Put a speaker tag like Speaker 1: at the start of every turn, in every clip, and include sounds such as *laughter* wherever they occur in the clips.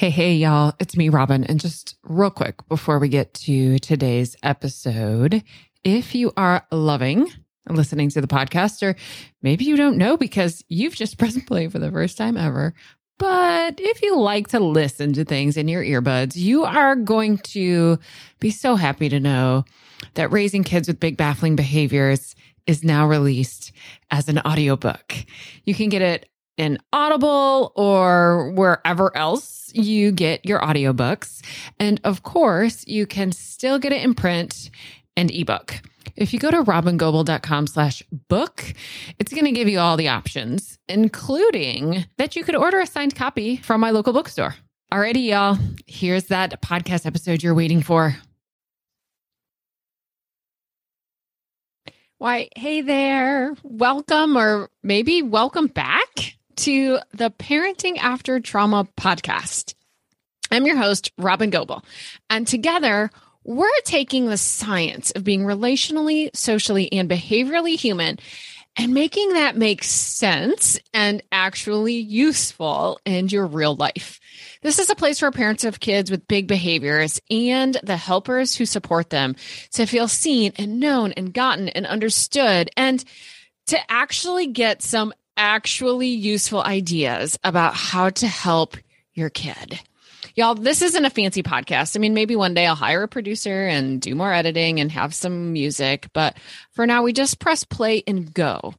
Speaker 1: Hey, hey, y'all. It's me, Robyn. And just real quick before we get to today's episode, if you are loving listening to the podcast, or maybe you don't know because you've just *laughs* pressed play for the first time ever, but if you like to listen to things in your earbuds, you are going to be so happy to know that Raising Kids with Big Baffling Behaviors is now released as an audiobook. You can get it in Audible or wherever else you get your audiobooks. And of course, you can still get it in print and ebook. If you go to robyngobbel.com slash book, it's going to give you all the options, including that you could order a signed copy from my local bookstore. Alrighty, y'all. Here's that podcast episode you're waiting for. Why, hey there. Welcome, or maybe welcome back to the Parenting After Trauma podcast. I'm your host, Robyn Gobbel, and together we're taking the science of being relationally, socially, and behaviorally human and making that make sense and actually useful in your real life. This is a place for parents of kids with big behaviors and the helpers who support them to feel seen and known and gotten and understood and to actually get some actually useful ideas about how to help your kid. Y'all, this isn't a fancy podcast. I mean, maybe one day I'll hire a producer and do more editing and have some music, but for now, we just press play and go.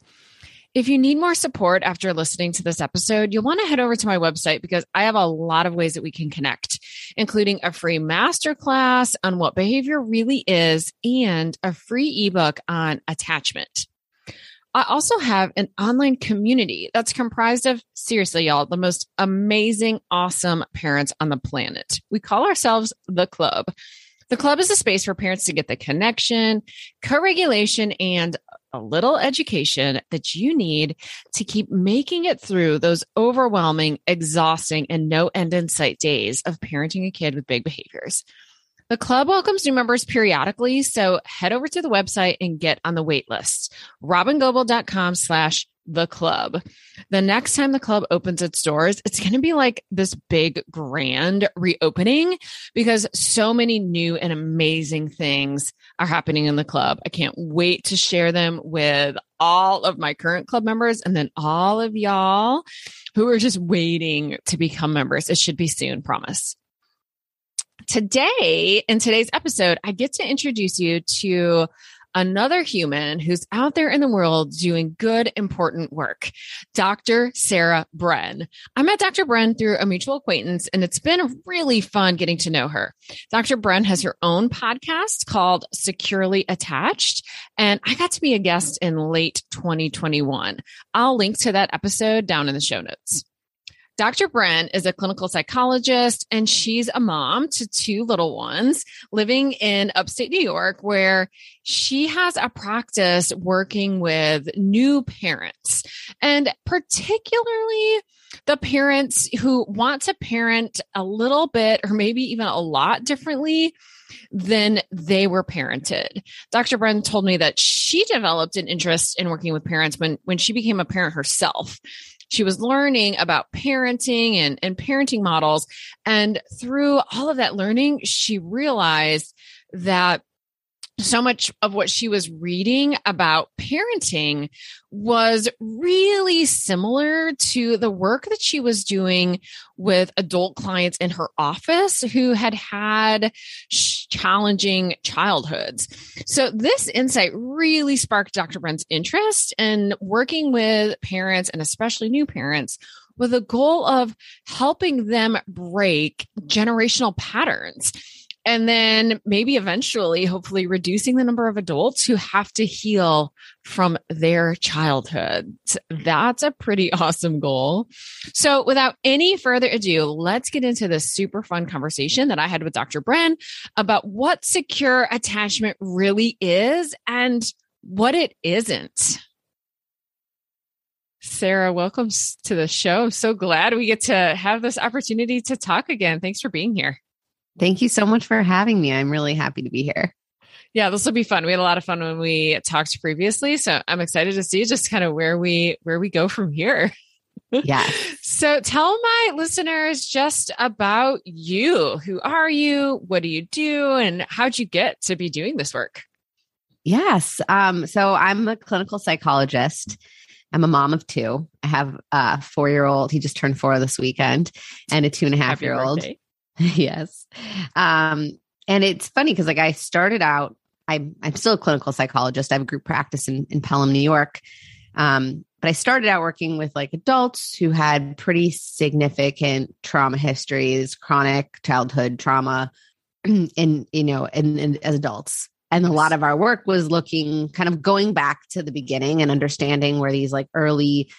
Speaker 1: If you need more support after listening to this episode, you'll want to head over to my website because I have a lot of ways that we can connect, including a free masterclass on what behavior really is and a free ebook on attachment. I also have an online community that's comprised of, seriously, y'all, the most amazing, awesome parents on the planet. We call ourselves the club. The club is a space for parents to get the connection, co regulation, and a little education that you need to keep making it through those overwhelming, exhausting, and no end in sight days of parenting a kid with big behaviors. The club welcomes new members periodically, so head over to the website and get on the wait list. robyngobbel.com slash the club. The next time the club opens its doors, it's going to be like this big grand reopening because so many new and amazing things are happening in the club. I can't wait to share them with all of my current club members and then all of y'all who are just waiting to become members. It should be soon, promise. Today, in today's episode, I get to introduce you to another human who's out there in the world doing good, important work, Dr. Sarah Bren. I met Dr. Bren through a mutual acquaintance, and it's been really fun getting to know her. Dr. Bren has her own podcast called Securely Attached, and I got to be a guest in late 2021. I'll link to that episode down in the show notes. Dr. Bren is a clinical psychologist and she's a mom to two little ones living in upstate New York, where she has a practice working with new parents and particularly the parents who want to parent a little bit or maybe even a lot differently than they were parented. Dr. Bren told me that she developed an interest in working with parents when, when she became a parent herself she was learning about parenting and, and parenting models. And through all of that learning, she realized that so much of what she was reading about parenting was really similar to the work that she was doing with adult clients in her office who had had challenging childhoods. So this insight really sparked Dr. Bren's interest in working with parents and especially new parents with a goal of helping them break generational patterns and then maybe eventually, hopefully, reducing the number of adults who have to heal from their childhood. That's a pretty awesome goal. So, without any further ado, let's get into this super fun conversation that I had with Dr. Bren about what secure attachment really is and what it isn't. Sarah, welcome to the show. So glad we get to have this opportunity to talk again. Thanks for being here.
Speaker 2: Thank you so much for having me. I'm really happy to be here.
Speaker 1: Yeah, this will be fun. We had a lot of fun when we talked previously, so I'm excited to see just kind of where we where we go from here.
Speaker 2: Yeah. *laughs*
Speaker 1: So tell my listeners just about you. Who are you? What do you do? And how'd you get to be doing this work?
Speaker 2: Yes. Um, so I'm a clinical psychologist. I'm a mom of two. I have a four year old. He just turned four this weekend, and a two and a half
Speaker 1: Happy
Speaker 2: year old.
Speaker 1: birthday. *laughs*
Speaker 2: yes. Um, and it's funny because like I started out, I'm I'm still a clinical psychologist. I have a group practice in, in Pelham, New York. Um, but I started out working with like adults who had pretty significant trauma histories, chronic childhood trauma, *clears throat* in you know, and, and as adults. And a lot of our work was looking kind of going back to the beginning and understanding where these like early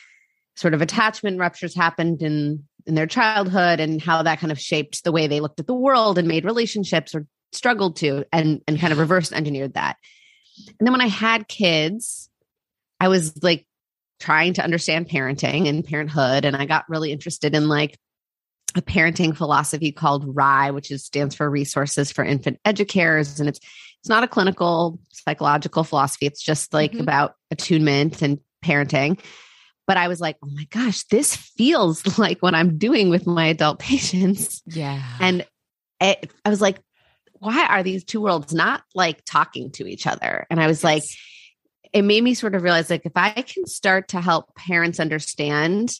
Speaker 2: sort of attachment ruptures happened in in their childhood and how that kind of shaped the way they looked at the world and made relationships or struggled to and and kind of reverse engineered that. And then when I had kids, I was like trying to understand parenting and parenthood and I got really interested in like a parenting philosophy called RIE, which is stands for Resources for Infant Educators and it's it's not a clinical psychological philosophy. It's just like
Speaker 1: Mhm.
Speaker 2: about attunement and parenting. But I was like, oh my gosh, this feels *laughs* like what I'm doing with my adult *laughs* patients.
Speaker 1: Yeah.
Speaker 2: And it, I was like, why are these two worlds not like talking to each other? And I was like, it made me sort of realize like if I can start to help parents understand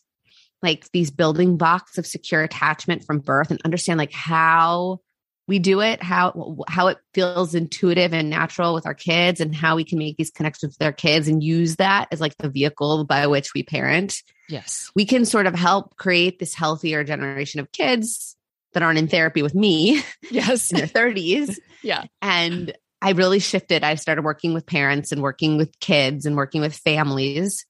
Speaker 2: like these building blocks of secure attachment from birth and understand like how we do it, how how it feels intuitive and natural with our kids and how we can make these connections with our kids and use that as like the vehicle by which we parent
Speaker 1: yes.
Speaker 2: we can sort of help create this healthier generation of kids that aren't in therapy with me
Speaker 1: Yes.
Speaker 2: in their 30s. *laughs*
Speaker 1: Yeah.
Speaker 2: And I really shifted. I started working with parents and working with kids and working with families.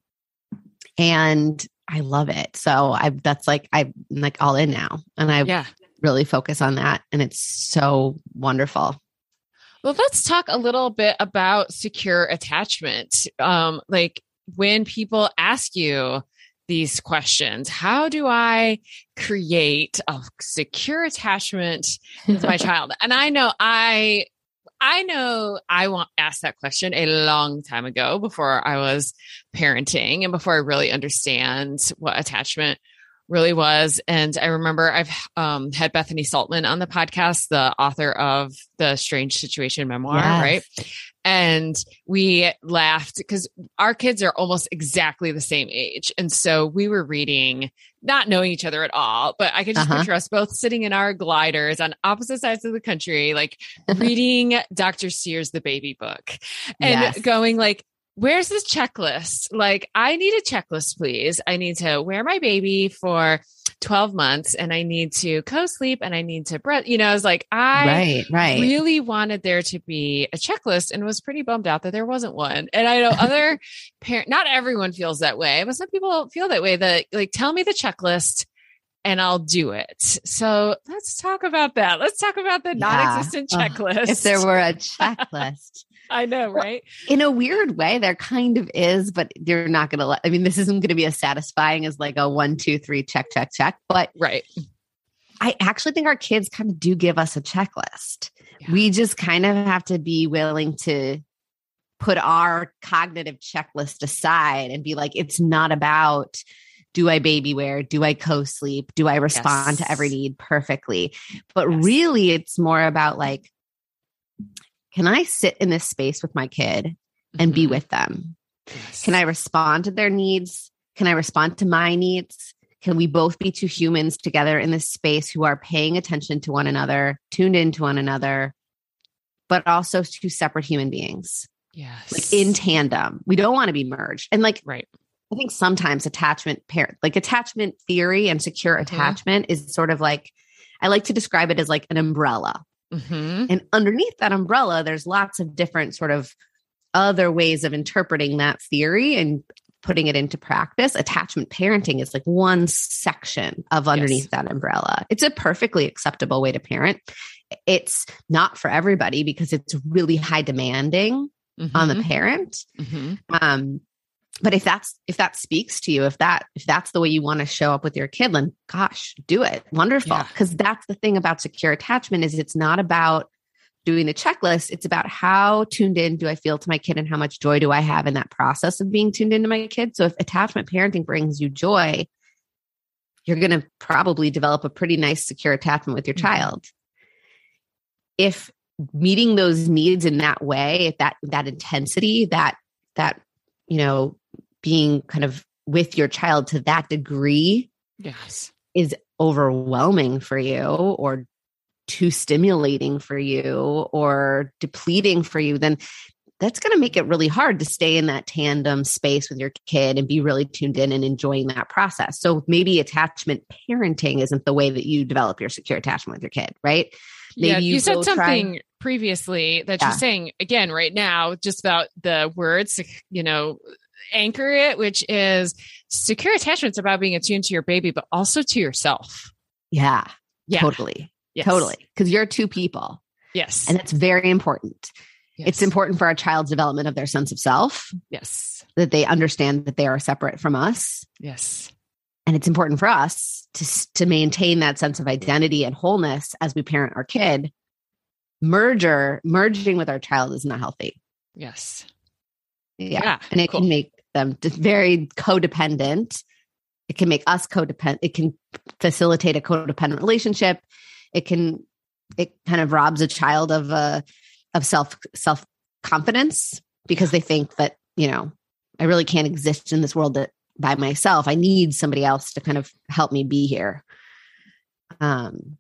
Speaker 2: And I love it. So I that's like I'm like all in now. And I
Speaker 1: Yeah.
Speaker 2: Really focus on that. And it's so wonderful.
Speaker 1: Well, let's talk a little bit about secure attachment. Um, like when people ask you these questions, how do I create a secure attachment with my *laughs* child? And I know I I know I want asked that question a long time ago before I was parenting and before I really understand what attachment really was. And I remember I've um, had Bethany Saltman on the podcast, the author of the Strange Situation memoir,
Speaker 2: Yes.
Speaker 1: right? And we laughed because our kids are almost exactly the same age. And so we were reading, not knowing each other at all, but I could just
Speaker 2: Uh-huh.
Speaker 1: picture us both sitting in our gliders on opposite sides of the country, like *laughs* reading Dr. Sears' The Baby Book and
Speaker 2: Yes.
Speaker 1: going like, where's this checklist? Like, I need a checklist, please. I need to wear my baby for 12 months and I need to co-sleep and I need to breath. You know, I was like, I
Speaker 2: right, right.
Speaker 1: really wanted there to be a checklist and was pretty bummed out that there wasn't one. And I know other *laughs* parent, not everyone feels that way, but some people feel that way that like, tell me the checklist and I'll do it. So let's talk about that. Let's talk about the
Speaker 2: Yeah.
Speaker 1: non-existent
Speaker 2: Ugh,
Speaker 1: checklist.
Speaker 2: if there were a *laughs* checklist.
Speaker 1: I know, right?
Speaker 2: in a weird way, there kind of is, but you're not going to let, I mean, this isn't going to be as satisfying as like a one, two, three, check, check, check. But
Speaker 1: Right.
Speaker 2: I actually think our kids kind of do give us a checklist.
Speaker 1: Yeah.
Speaker 2: We just kind of have to be willing to put our cognitive checklist aside and be like, it's not about, do I baby wear? Do I co sleep? Do I respond to every need perfectly? But
Speaker 1: Yes.
Speaker 2: really, it's more about like, can I sit in this space with my kid and be
Speaker 1: Mhm.
Speaker 2: with them?
Speaker 1: Yes.
Speaker 2: Can I respond to their needs? Can I respond to my needs? Can we both be two humans together in this space who are paying attention to one another, tuned into one another, but also two separate human beings,
Speaker 1: Yes.
Speaker 2: like in tandem? We don't want to be merged. And like,
Speaker 1: right.
Speaker 2: I think sometimes attachment parent, like attachment theory and secure
Speaker 1: Mhm.
Speaker 2: attachment is sort of like, I like to describe it as like an umbrella.
Speaker 1: Hmm
Speaker 2: And underneath that umbrella, there's lots of different sort of other ways of interpreting that theory and putting it into practice. Attachment parenting is like one section of underneath
Speaker 1: Yes.
Speaker 2: that umbrella. It's a perfectly acceptable way to parent. It's not for everybody because it's really high demanding on the parent.
Speaker 1: hmm
Speaker 2: Um, but if that's if that speaks to you, if that if that's the way you want to show up with your kid, then gosh, do it. Wonderful.
Speaker 1: Yeah.
Speaker 2: Because that's the thing about secure attachment is it's not about doing the checklist. It's about how tuned in do I feel to my kid and how much joy do I have in that process of being tuned into my kid. So if attachment parenting brings you joy, you're going to probably develop a pretty nice secure attachment with your
Speaker 1: Mhm.
Speaker 2: child. If meeting those needs in that way, if that that intensity, that that you know, being kind of with your child to that degree
Speaker 1: Yes.
Speaker 2: is overwhelming for you or too stimulating for you or depleting for you, then that's going to make it really hard to stay in that tandem space with your kid and be really tuned in and enjoying that process. So maybe attachment parenting isn't the way that you develop your secure attachment with your kid, right?
Speaker 1: yeah,
Speaker 2: Maybe
Speaker 1: you,
Speaker 2: you
Speaker 1: said
Speaker 2: will try-
Speaker 1: something previously that
Speaker 2: Yeah.
Speaker 1: you're saying again right now, just about the words, you know, anchor it, which is secure attachment's about being attuned to your baby, but also to yourself.
Speaker 2: Yeah,
Speaker 1: Yeah.
Speaker 2: totally.
Speaker 1: Yes.
Speaker 2: Totally. Because you're two people.
Speaker 1: Yes.
Speaker 2: And that's very important.
Speaker 1: yes.
Speaker 2: It's important for our child's development of their sense of self
Speaker 1: Yes.
Speaker 2: that they understand that they are separate from us.
Speaker 1: Yes.
Speaker 2: And it's important for us to, to maintain that sense of identity and wholeness as we parent our kid. Merger, merging with our child is not healthy.
Speaker 1: Yes.
Speaker 2: Yeah.
Speaker 1: Yeah,
Speaker 2: and it
Speaker 1: cool.
Speaker 2: can make them very codependent. It can make us codependent. It can facilitate a codependent relationship. It can, it kind of robs a child of uh, of self self confidence because they think that you know I really can't exist in this world that by myself. I need somebody else to kind of help me be here. Um,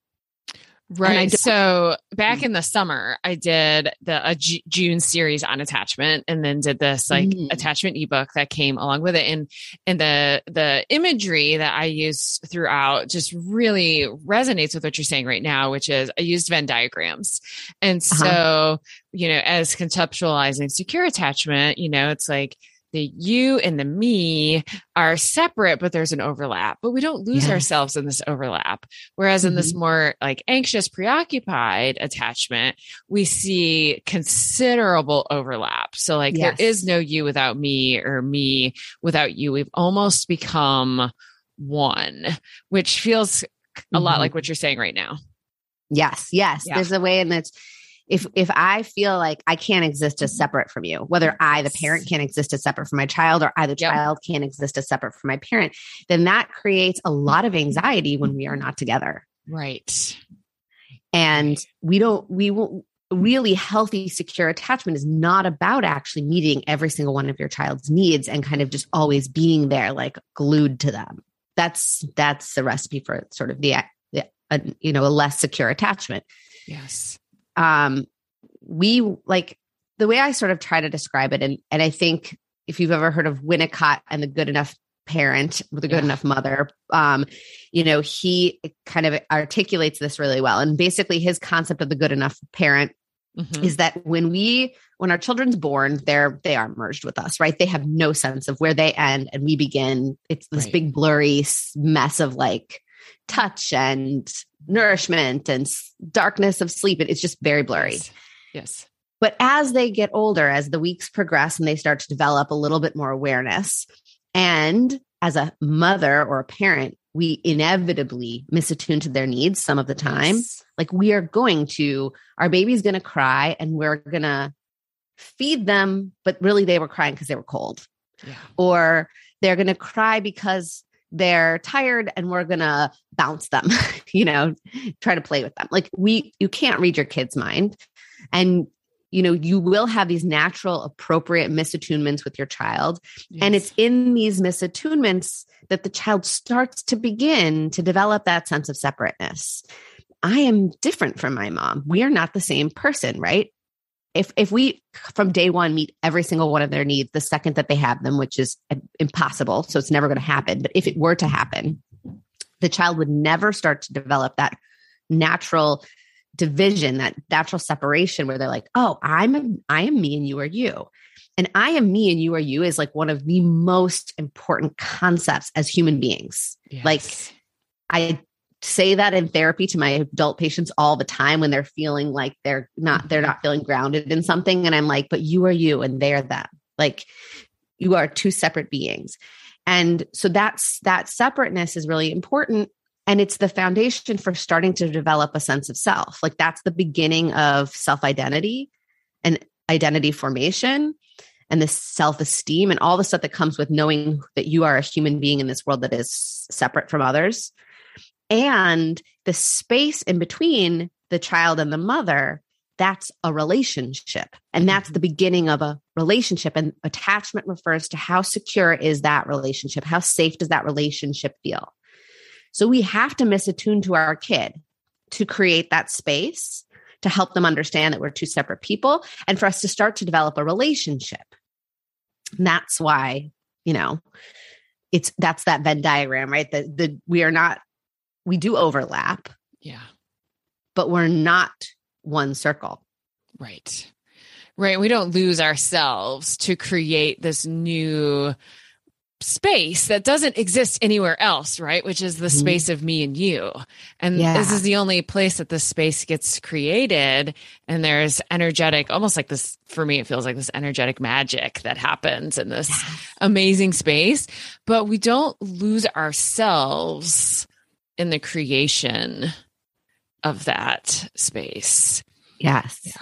Speaker 1: Right. So back in the summer, I did the a June series on attachment, and then did this like
Speaker 2: Mm.
Speaker 1: attachment ebook that came along with it. And and the the imagery that I use throughout just really resonates with what you're saying right now, which is I used Venn diagrams, and so
Speaker 2: Uh-huh.
Speaker 1: you know, as conceptualizing secure attachment, you know, it's like the you and the me are separate, but there's an overlap, but we don't lose
Speaker 2: Yes.
Speaker 1: ourselves in this overlap. Whereas in this more like anxious, preoccupied attachment, we see considerable overlap. So, like,
Speaker 2: Yes.
Speaker 1: there is no you without me or me without you. We've almost become one, which feels a lot
Speaker 2: Mhm.
Speaker 1: like what you're saying right now.
Speaker 2: Yes, yes.
Speaker 1: Yeah.
Speaker 2: There's a way in that if if I feel like I can't exist as separate from you, whether I the parent can't exist as separate from my child or I the
Speaker 1: Yep.
Speaker 2: child can't exist as separate from my parent, then that creates a lot of anxiety when we are not together.
Speaker 1: Right.
Speaker 2: And we don't we won't really healthy secure attachment is not about actually meeting every single one of your child's needs and kind of just always being there like glued to them. That's that's the recipe for sort of the, the uh, you know a less secure attachment
Speaker 1: Yes.
Speaker 2: Um we like the way i sort of try to describe it and and i think if you've ever heard of winnicott and the good enough parent with a good
Speaker 1: Yeah.
Speaker 2: enough mother um you know he kind of articulates this really well and basically his concept of the good enough parent
Speaker 1: Mhm.
Speaker 2: is that when we when our children's born they're they are merged with us right they have no sense of where they end and we begin it's this
Speaker 1: Right.
Speaker 2: big blurry mess of like touch and nourishment and darkness of sleep it's just very blurry
Speaker 1: Yes. Yes.
Speaker 2: but as they get older, as the weeks progress and they start to develop a little bit more awareness, and as a mother or a parent, we inevitably misattune to their needs some of the time.
Speaker 1: Yes.
Speaker 2: Like we are going to, our baby's going to cry and we're going to feed them, but really they were crying because they were cold.
Speaker 1: Yeah.
Speaker 2: Or they're going to cry because they're tired and we're going to bounce them, *laughs* you know, try to play with them. Like we, you can't read your kid's mind. And, you know, you will have these natural, appropriate misattunements with your child. And it's in these misattunements that the child starts to begin to develop that sense of separateness. I am different from my mom. We are not the same person, right? If if we from day one meet every single one of their needs the second that they have them, which is impossible, so it's never going to happen. But if it were to happen, the child would never start to develop that natural division, that natural separation where they're like, "Oh, I'm I am me and you are you." And I am me and you are you is like one of the most important concepts as human beings. Like I say that in therapy to my adult patients all the time when they're feeling like they're not they're not feeling grounded in something and I'm like, "But you are you and they're them." Like you are two separate beings. And so that's that separateness is really important and it's the foundation for starting to develop a sense of self. Like that's the beginning of self-identity and identity formation. and this self esteem and all the stuff that comes with knowing that you are a human being in this world that is separate from others. And the space in between the child and the mother, that's a relationship. And that's mm-hmm. the beginning of a relationship. And attachment refers to how secure is that relationship? How safe does that relationship feel? So we have to misattune to our kid to create that space to help them understand that we're two separate people and for us to start to develop a relationship. And that's why, you know, it's that's that Venn diagram, right? That the we are not we do overlap.
Speaker 1: Yeah.
Speaker 2: But we're not one circle.
Speaker 1: Right. Right. We don't lose ourselves to create this new space that doesn't exist anywhere else, right? Which is the mm-hmm. space of me and you. And yeah. this is the only place that this space gets created. And there's energetic, almost like this, for me, it feels like this energetic magic that happens in this amazing space. But we don't lose ourselves in the creation of that space.
Speaker 2: Yes.
Speaker 1: Yeah.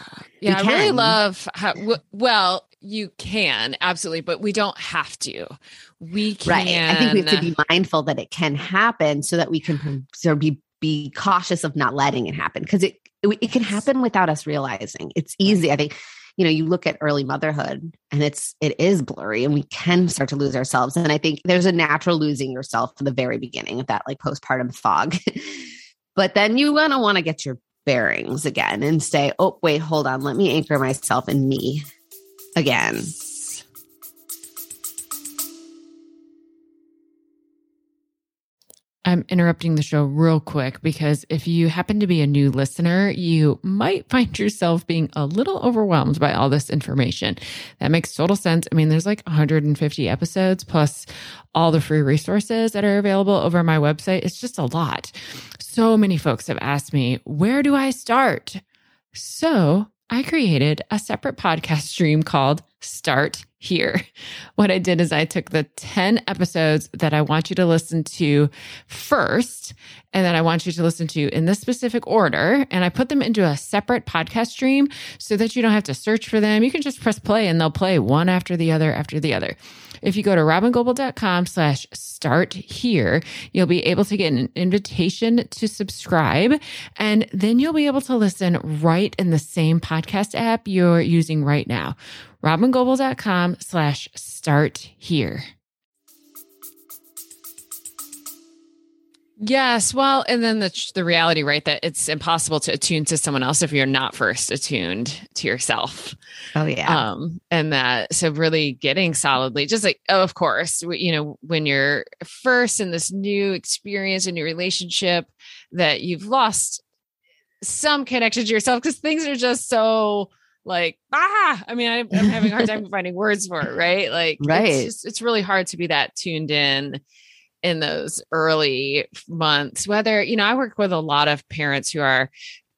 Speaker 1: Yeah. I really love how, well, you can absolutely, but we don't have to. We can. Right.
Speaker 2: I think we have to be mindful that it can happen so that we can so be, be cautious of not letting it happen because it, it, it can happen without us realizing. It's easy. I think, you know, you look at early motherhood and it's, it is blurry and we can start to lose ourselves. And I think there's a natural losing yourself from the very beginning of that like postpartum fog. *laughs* but then you want to want to get your bearings again and say, oh, wait, hold on. Let me anchor myself in me again.
Speaker 1: I'm interrupting the show real quick because if you happen to be a new listener, you might find yourself being a little overwhelmed by all this information. That makes total sense. I mean, there's like 150 episodes plus all the free resources that are available over my website. It's just a lot. So many folks have asked me, where do I start? So I created a separate podcast stream called Start Here. *laughs* What I did is I took the 10 episodes that I want you to listen to first, and then I want you to listen to in this specific order, and I put them into a separate podcast stream so that you don't have to search for them. You can just press play and they'll play one after the other after the other. If you go to robyngobbel.com slash start here, you'll be able to get an invitation to subscribe and then you'll be able to listen right in the same podcast app you're using right now. robyngobbel.com slash start here. Yes, well, and then the the reality, right, that it's impossible to attune to someone else if you're not first attuned to yourself.
Speaker 2: Oh yeah.
Speaker 1: Um, and that so really getting solidly, just like oh, of course, you know, when you're first in this new experience a new relationship, that you've lost some connection to yourself because things are just so like ah. I mean, I, I'm having a hard time *laughs* finding words for it, right? Like,
Speaker 2: right.
Speaker 1: It's, just, it's really hard to be that tuned in in those early months whether you know i work with a lot of parents who are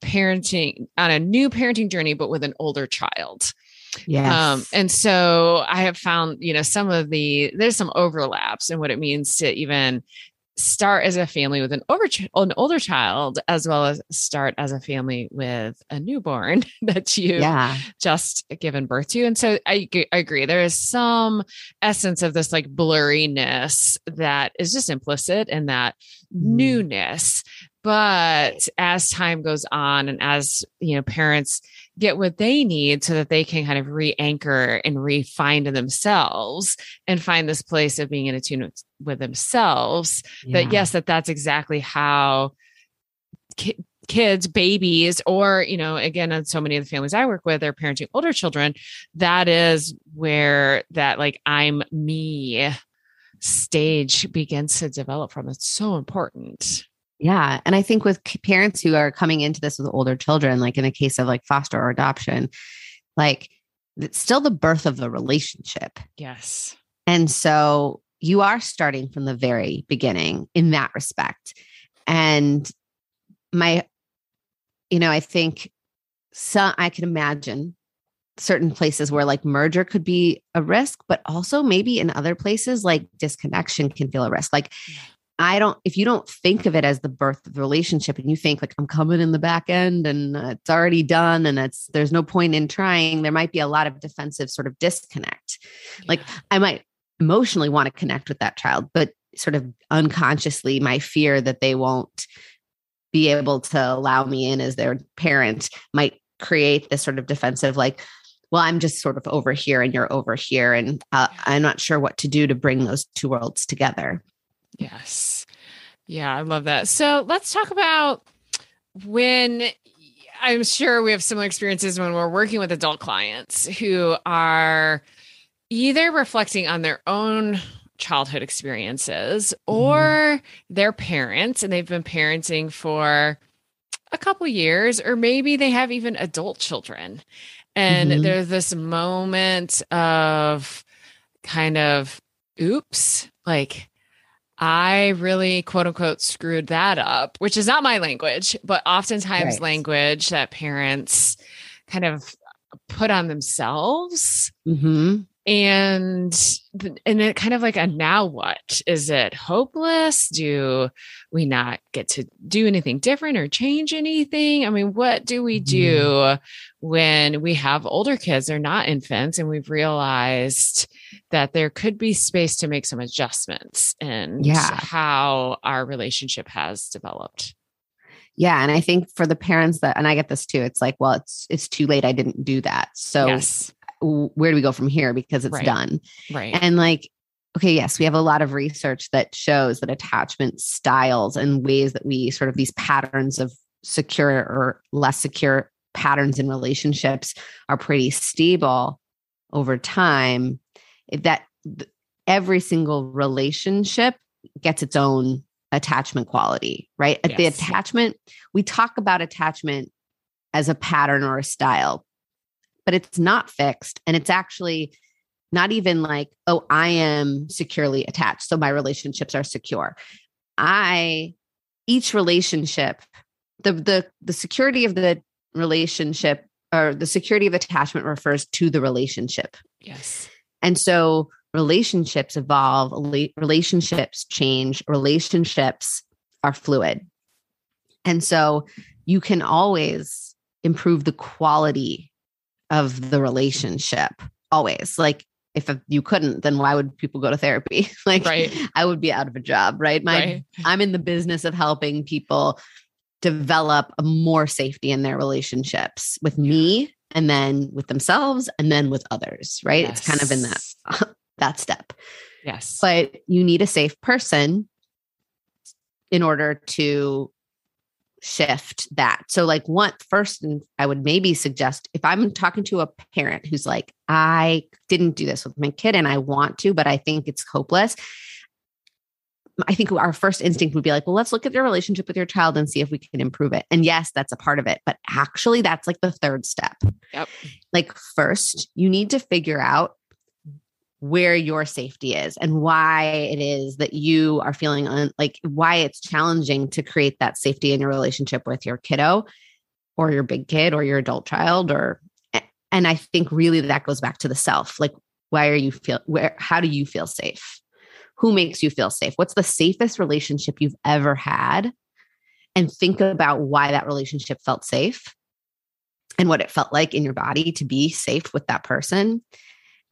Speaker 1: parenting on a new parenting journey but with an older child
Speaker 2: yeah um,
Speaker 1: and so i have found you know some of the there's some overlaps in what it means to even start as a family with an over an older child as well as start as a family with a newborn *laughs* that you
Speaker 2: yeah.
Speaker 1: just given birth to and so I, I agree there is some essence of this like blurriness that is just implicit in that mm. newness but as time goes on and as you know parents get what they need so that they can kind of re-anchor and re-find themselves and find this place of being in attune with, with themselves. Yeah. that yes that that's exactly how ki- kids babies or you know again on so many of the families i work with they're parenting older children that is where that like i'm me stage begins to develop from. It's so important
Speaker 2: yeah. And I think with parents who are coming into this with older children, like in the case of like foster or adoption, like it's still the birth of the relationship.
Speaker 1: Yes.
Speaker 2: And so you are starting from the very beginning in that respect. And my, you know, I think so I can imagine certain places where like merger could be a risk, but also maybe in other places like disconnection can feel a risk. Like I don't, if you don't think of it as the birth of the relationship and you think like I'm coming in the back end and uh, it's already done and it's, there's no point in trying, there might be a lot of defensive sort of disconnect. Yeah. Like I might emotionally want to connect with that child, but sort of unconsciously, my fear that they won't be able to allow me in as their parent might create this sort of defensive, like, well, I'm just sort of over here and you're over here. And uh, I'm not sure what to do to bring those two worlds together.
Speaker 1: Yes. Yeah, I love that. So let's talk about when I'm sure we have similar experiences when we're working with adult clients who are either reflecting on their own childhood experiences mm-hmm. or mm. their parents and they've been parenting for a couple years or maybe they have even adult children and mm-hmm. there's this moment of kind of oops like I really quote unquote screwed that up, which is not my language, but oftentimes right. language that parents kind of put on themselves. Mm-hmm and and it kind of like a now what is it hopeless do we not get to do anything different or change anything i mean what do we do mm. when we have older kids they're not infants and we've realized that there could be space to make some adjustments in yeah. how our relationship has developed.
Speaker 2: Yeah and i think for the parents that and i get this too it's like well it's it's too late i didn't do that. So yes. where do we go from here? Because it's
Speaker 1: right.
Speaker 2: done.
Speaker 1: Right.
Speaker 2: And like okay yes we have a lot of research that shows that attachment styles and ways that we sort of these patterns of secure or less secure patterns in relationships are pretty stable over time that every single relationship gets its own attachment quality right yes. the attachment we talk about attachment as a pattern or a style but it's not fixed. And it's actually not even like, oh, I am securely attached. So my relationships are secure. I, each relationship, the, the, the security of the relationship or the security of attachment refers to the relationship.
Speaker 1: Yes.
Speaker 2: And so relationships evolve, relationships change, relationships are fluid. And so you can always improve the quality of the relationship always like if you couldn't then why would people go to therapy *laughs* like right. i would be out of a job right my right. i'm in the business of helping people develop a more safety in their relationships with me and then with themselves and then with others right yes. it's kind of in that *laughs* that step
Speaker 1: yes
Speaker 2: but you need a safe person in order to shift that. So, like, one first, and I would maybe suggest if I'm talking to a parent who's like, I didn't do this with my kid and I want to, but I think it's hopeless. I think our first instinct would be like, well, let's look at your relationship with your child and see if we can improve it. And yes, that's a part of it. But actually, that's like the third step.
Speaker 1: Yep.
Speaker 2: Like, first, you need to figure out where your safety is and why it is that you are feeling un- like why it's challenging to create that safety in your relationship with your kiddo or your big kid or your adult child or and i think really that goes back to the self like why are you feel where how do you feel safe who makes you feel safe what's the safest relationship you've ever had and think about why that relationship felt safe and what it felt like in your body to be safe with that person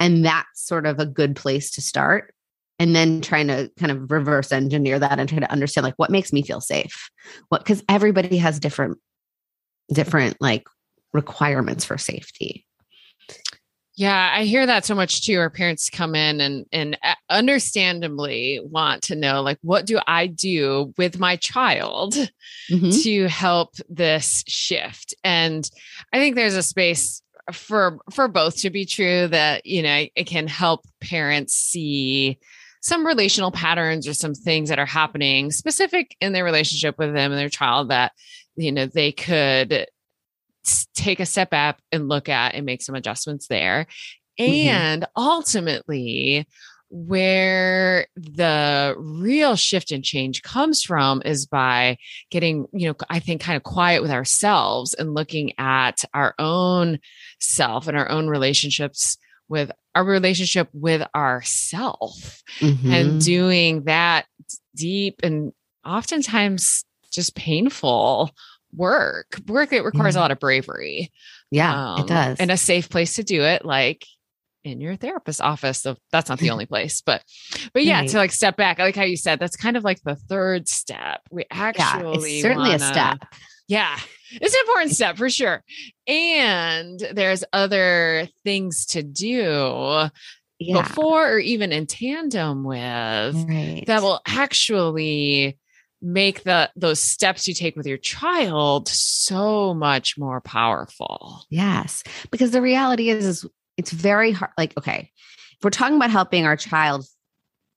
Speaker 2: and that's sort of a good place to start. And then trying to kind of reverse engineer that and try to understand like what makes me feel safe. What because everybody has different, different like requirements for safety.
Speaker 1: Yeah, I hear that so much too. Our parents come in and and uh, understandably want to know like what do I do with my child mm-hmm. to help this shift? And I think there's a space for for both to be true that you know it can help parents see some relational patterns or some things that are happening specific in their relationship with them and their child that you know they could take a step back and look at and make some adjustments there mm-hmm. and ultimately where the real shift and change comes from is by getting, you know, I think kind of quiet with ourselves and looking at our own self and our own relationships with our relationship with ourself
Speaker 2: Mhm.
Speaker 1: and doing that deep and oftentimes just painful work work that requires a lot of bravery
Speaker 2: yeah,
Speaker 1: um,
Speaker 2: it does.
Speaker 1: and a safe place to do it like in your therapist's office so that's not the only *laughs* place but but yeah
Speaker 2: Right.
Speaker 1: to like step back I like how you said that's kind of like the third step we
Speaker 2: yeah,
Speaker 1: actually
Speaker 2: it's certainly a
Speaker 1: wanna-
Speaker 2: step.
Speaker 1: yeah it's an important step for sure and there's other things to do
Speaker 2: Yeah.
Speaker 1: before or even in tandem with
Speaker 2: right.
Speaker 1: that will actually make the those steps you take with your child so much more powerful.
Speaker 2: Yes, because the reality is, is it's very hard. Like, okay, if we're talking about helping our child,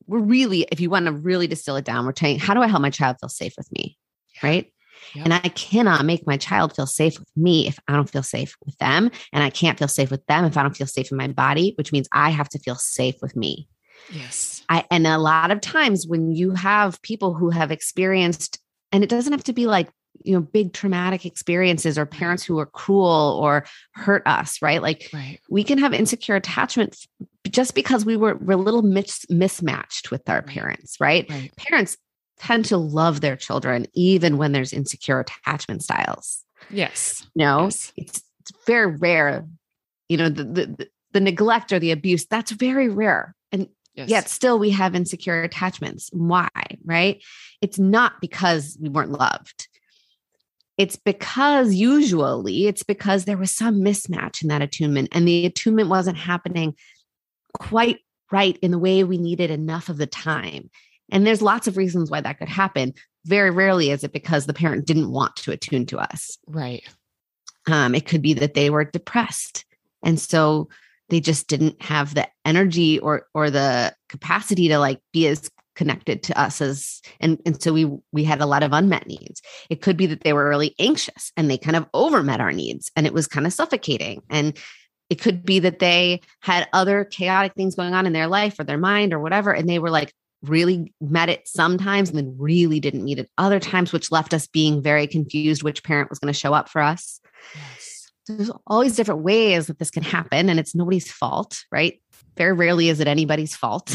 Speaker 2: we're really, if you want to really distill it down, we're saying, how do I help my child feel safe with me? Right.
Speaker 1: Yep.
Speaker 2: And I cannot make my child feel safe with me if I don't feel safe with them. And I can't feel safe with them if I don't feel safe in my body, which means I have to feel safe with me.
Speaker 1: Yes.
Speaker 2: I, and a lot of times when you have people who have experienced, and it doesn't have to be like, you know, big traumatic experiences or parents who are cruel or hurt us, right? Like
Speaker 1: Right.
Speaker 2: we can have insecure attachments just because we were, we're a little mis- mismatched with our parents, right?
Speaker 1: Right.
Speaker 2: Parents tend to love their children even when there's insecure attachment styles.
Speaker 1: Yes.
Speaker 2: You know,
Speaker 1: Yes.
Speaker 2: it's, it's very rare. You know, the, the the- neglect or the abuse that's very rare,
Speaker 1: Yes.
Speaker 2: yet still we have insecure attachments. Why? Right? It's not because we weren't loved. It's because usually it's because there was some mismatch in that attunement and the attunement wasn't happening quite right in the way we needed enough of the time. And there's lots of reasons why that could happen. Very rarely is it because the parent didn't want to attune to us.
Speaker 1: Right.
Speaker 2: Um, it could be that they were depressed. And so they just didn't have the energy or or the capacity to like be as connected to us as and and so we we had a lot of unmet needs. It could be that they were really anxious and they kind of overmet our needs and it was kind of suffocating. And it could be that they had other chaotic things going on in their life or their mind or whatever and they were like really met it sometimes and then really didn't meet it other times which left us being very confused which parent was going to show up for us.
Speaker 1: Yes.
Speaker 2: There's all these different ways that this can happen and it's nobody's fault right very rarely is it anybody's fault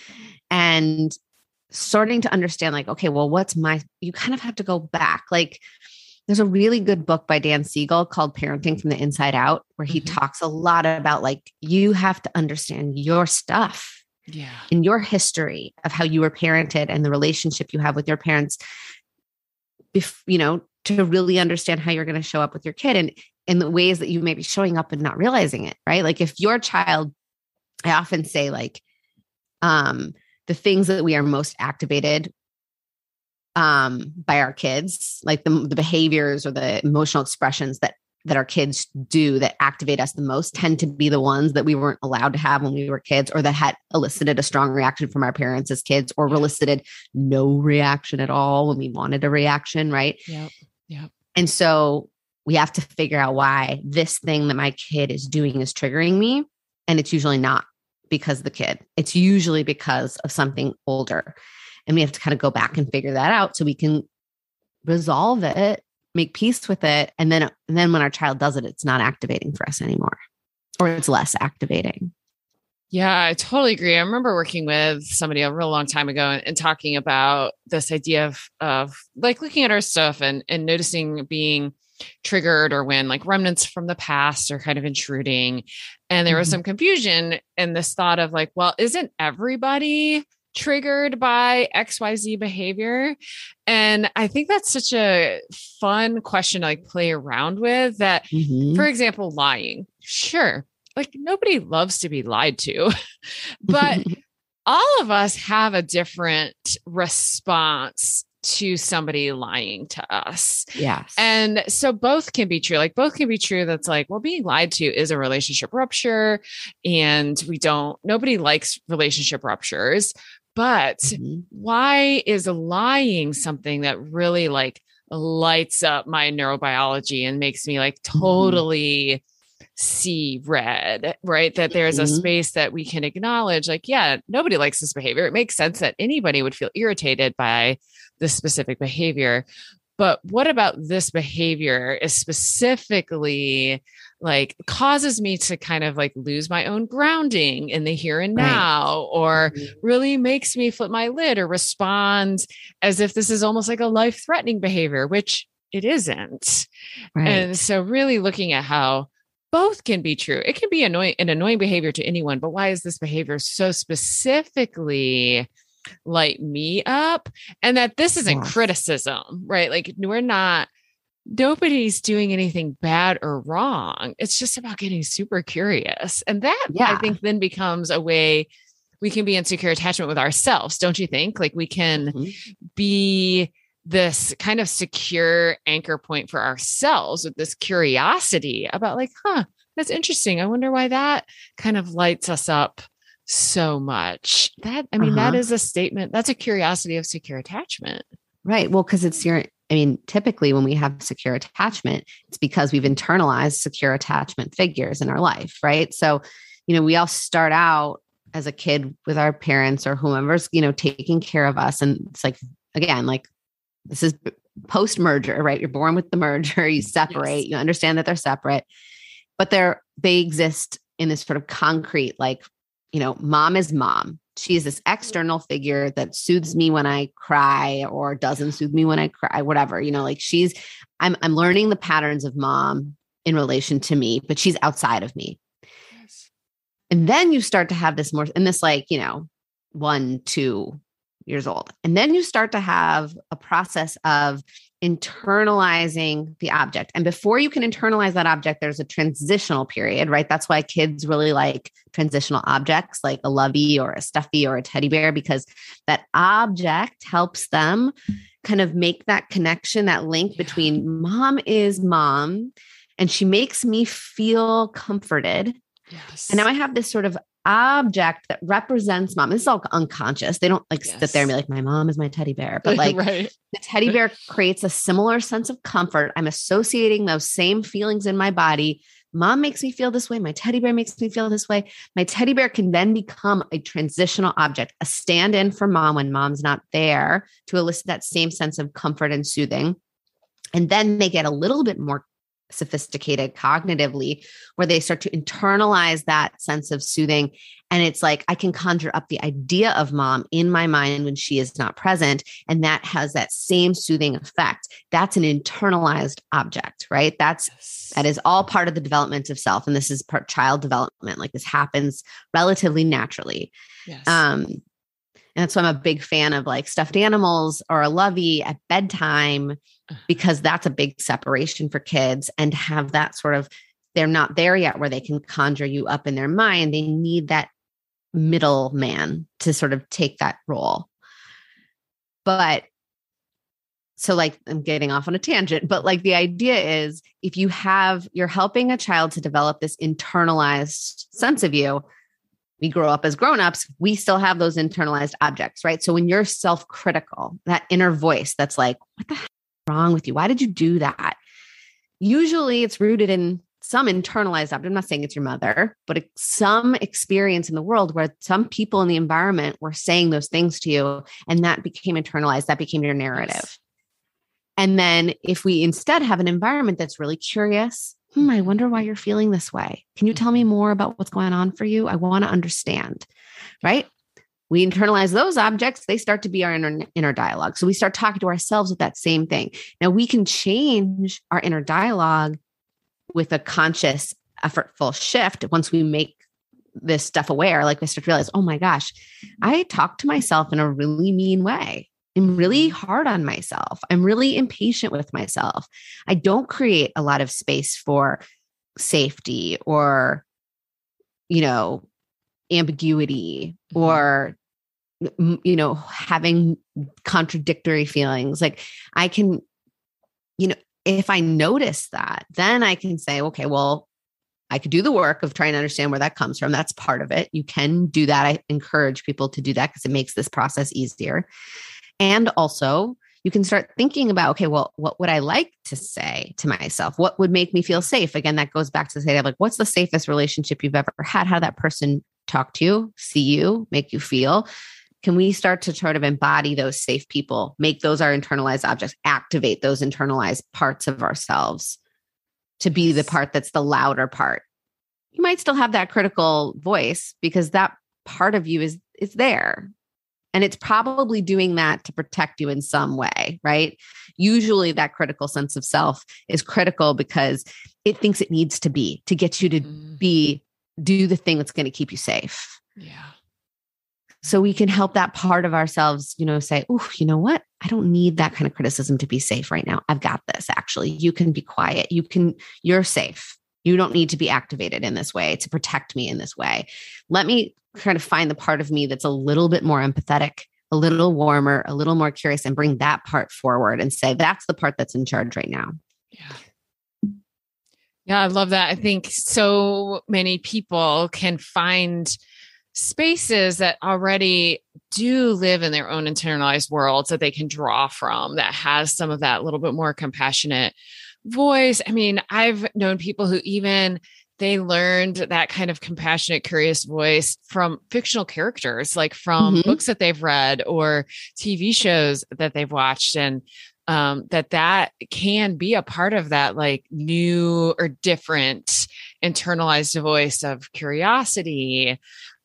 Speaker 2: *laughs* and starting to understand like okay well what's my you kind of have to go back like there's a really good book by Dan Siegel called Parenting from the Inside Out where he
Speaker 1: Mhm.
Speaker 2: talks a lot about like you have to understand your stuff
Speaker 1: Yeah.
Speaker 2: in your history of how you were parented and the relationship you have with your parents bef- you know to really understand how you're going to show up with your kid and in the ways that you may be showing up and not realizing it right? Like if your child i often say like um the things that we are most activated um by our kids like the, the behaviors or the emotional expressions that that our kids do that activate us the most tend to be the ones that we weren't allowed to have when we were kids or that had elicited a strong reaction from our parents as kids or elicited no reaction at all when we wanted a reaction right?
Speaker 1: Yeah Yeah.
Speaker 2: And so we have to figure out why this thing that my kid is doing is triggering me. And it's usually not because of the kid, it's usually because of something older. And we have to kind of go back and figure that out so we can resolve it, make peace with it. And then, and then when our child does it, it's not activating for us anymore or it's less activating.
Speaker 1: Yeah, I totally agree. I remember working with somebody a real long time ago and, and talking about this idea of of like looking at our stuff and and noticing being triggered or when like remnants from the past are kind of intruding. And there was
Speaker 2: Mhm.
Speaker 1: some confusion and this thought of like, well, isn't everybody triggered by XYZ behavior? And I think that's such a fun question to like play around with that
Speaker 2: Mhm.
Speaker 1: for example, lying. Sure. Like nobody loves to be lied to, *laughs* but *laughs* all of us have a different response to somebody lying to us.
Speaker 2: yes.
Speaker 1: And so both can be true. Like both can be true. That's like, well, being lied to is a relationship rupture. And we don't, nobody likes relationship ruptures. But
Speaker 2: Mhm.
Speaker 1: why is lying something that really like lights up my neurobiology and makes me like
Speaker 2: Mm-hmm.
Speaker 1: totally see red, right? That there's a
Speaker 2: Mhm.
Speaker 1: space that we can acknowledge. Like, yeah, nobody likes this behavior. It makes sense that anybody would feel irritated by this specific behavior. but what about this behavior is specifically like causes me to kind of like lose my own grounding in the here and now right. or mm-hmm. really makes me flip my lid or respond as if this is almost like a life threatening behavior which it isn't right. and so really looking at how both can be true it can be annoying an annoying behavior to anyone but why is this behavior so specifically light me up and that this isn't criticism right like we're not nobody's doing anything bad or wrong. It's just about getting super curious. And that yeah. I think then becomes a way we can be in secure attachment with ourselves, don't you think? Like we can mm-hmm. be this kind of secure anchor point for ourselves with this curiosity about like, huh, that's interesting. I wonder why that kind of lights us up so much. That I mean, uh-huh. that is a statement. That's a curiosity of secure attachment.
Speaker 2: Right. Well, because it's your I mean, typically when we have secure attachment, it's because we've internalized secure attachment figures in our life, right? So, you know, we all start out as a kid with our parents or whomever's, you know, taking care of us. And it's like, again, like this is post merger, right? You're born with the merger, *laughs* you separate, yes. you understand that they're separate, but they're, they exist in this sort of concrete, like, you know, mom is mom, she's this mm-hmm. external figure that soothes me when I cry or doesn't soothe me when I cry, whatever, you know, like she's, I'm, I'm learning the patterns of mom in relation to me, but she's outside of me. Yes. And then you start to have this more, and this like, you know, one, two years old. And then you start to have a process of internalizing the object. And before you can internalize that object, there's a transitional period, right? That's why kids really like transitional objects like a lovey or a stuffy or a teddy bear, because that object helps them kind of make that connection, that link between mom is mom and she makes me feel comforted. Yes. And now I have this sort of object that represents mom. This is all unconscious. They don't like yes. sit there and be like, my mom is my teddy bear. *laughs* But like right. the teddy bear creates a similar sense of comfort. I'm associating those same feelings in my body. Mom makes me feel this way. My teddy bear makes me feel this way. My teddy bear can then become a transitional object, a stand in for mom when mom's not there to elicit that same sense of comfort and soothing. And then they get a little bit more sophisticated cognitively where they start to internalize that sense of soothing and it's like i can conjure up the idea of mom in my mind when she is not present and that has that same soothing effect that's an internalized object right that's yes. that is all part of the development of self and this is part child development like this happens relatively naturally yes. um and that's why I'm a big fan of like stuffed animals or a lovey at bedtime uh-huh. because that's a big separation for kids and have that sort of they're not there yet where they can conjure you up in their mind. They need that middle man to sort of take that role. But so like I'm getting off on a tangent, but like the idea is if you have you're helping a child to develop this internalized sense of you, we grow up as grown-ups we still have those internalized objects right? So when you're self-critical that inner voice that's like what the heck is wrong with you? Why did you do that? Usually it's rooted in some internalized object. I'm not saying it's your mother but some experience in the world where some people in the environment were saying those things to you and that became internalized that became your narrative. Yes. and then if we instead have an environment that's really curious hmm, I wonder why you're feeling this way. Can you tell me mm-hmm. more about what's going on for you? I want to understand. Right. We internalize those objects, they start to be our inner, inner dialogue. So we start talking to ourselves with that same thing. Now we can change our inner dialogue with a conscious, effortful shift once we make this stuff aware. Like we start to realize, oh my gosh, I talk to myself in a really mean way. I'm really hard on myself. I'm really impatient with myself. I don't create a lot of space for safety or, you know, ambiguity mm-hmm. or, you know, having contradictory feelings. Like I can, you know, if I notice that, then I can say, okay, well, I could do the work of trying to understand where that comes from. That's part of it. You can do that. I encourage people to do that because it makes this process easier. And also, you can start thinking about, okay, well, what would I like to say to myself? What would make me feel safe? Again, that goes back to say, like, what's the safest relationship you've ever had? How that person talk to you, see you, make you feel? can we start to sort of embody those safe people, make those our internalized objects, activate those internalized parts of ourselves to be the part that's the louder part? You might still have that critical voice because that part of you is is there. And it's probably doing that to protect you in some way, right? Usually that critical sense of self is critical because it thinks it needs to be to get you to
Speaker 1: Mm.
Speaker 2: be do the thing that's going to keep you safe
Speaker 1: Yeah.
Speaker 2: so we can help that part of ourselves you know say oh you know what i don't need that kind of criticism to be safe right now i've got this actually you can be quiet you can you're safe you don't need to be activated in this way to protect me in this way let me kind of find the part of me that's a little bit more empathetic a little warmer a little more curious and bring that part forward and say that's the part that's in charge right now
Speaker 1: Yeah. Yeah, I love that. I think so many people can find spaces that already do live in their own internalized worlds that they can draw from that has some of that little bit more compassionate voice. I mean, I've known people who even they learned that kind of compassionate, curious voice from fictional characters, like from
Speaker 2: Mhm.
Speaker 1: books that they've read or TV shows that they've watched. And um, that that can be a part of that like new or different internalized voice of curiosity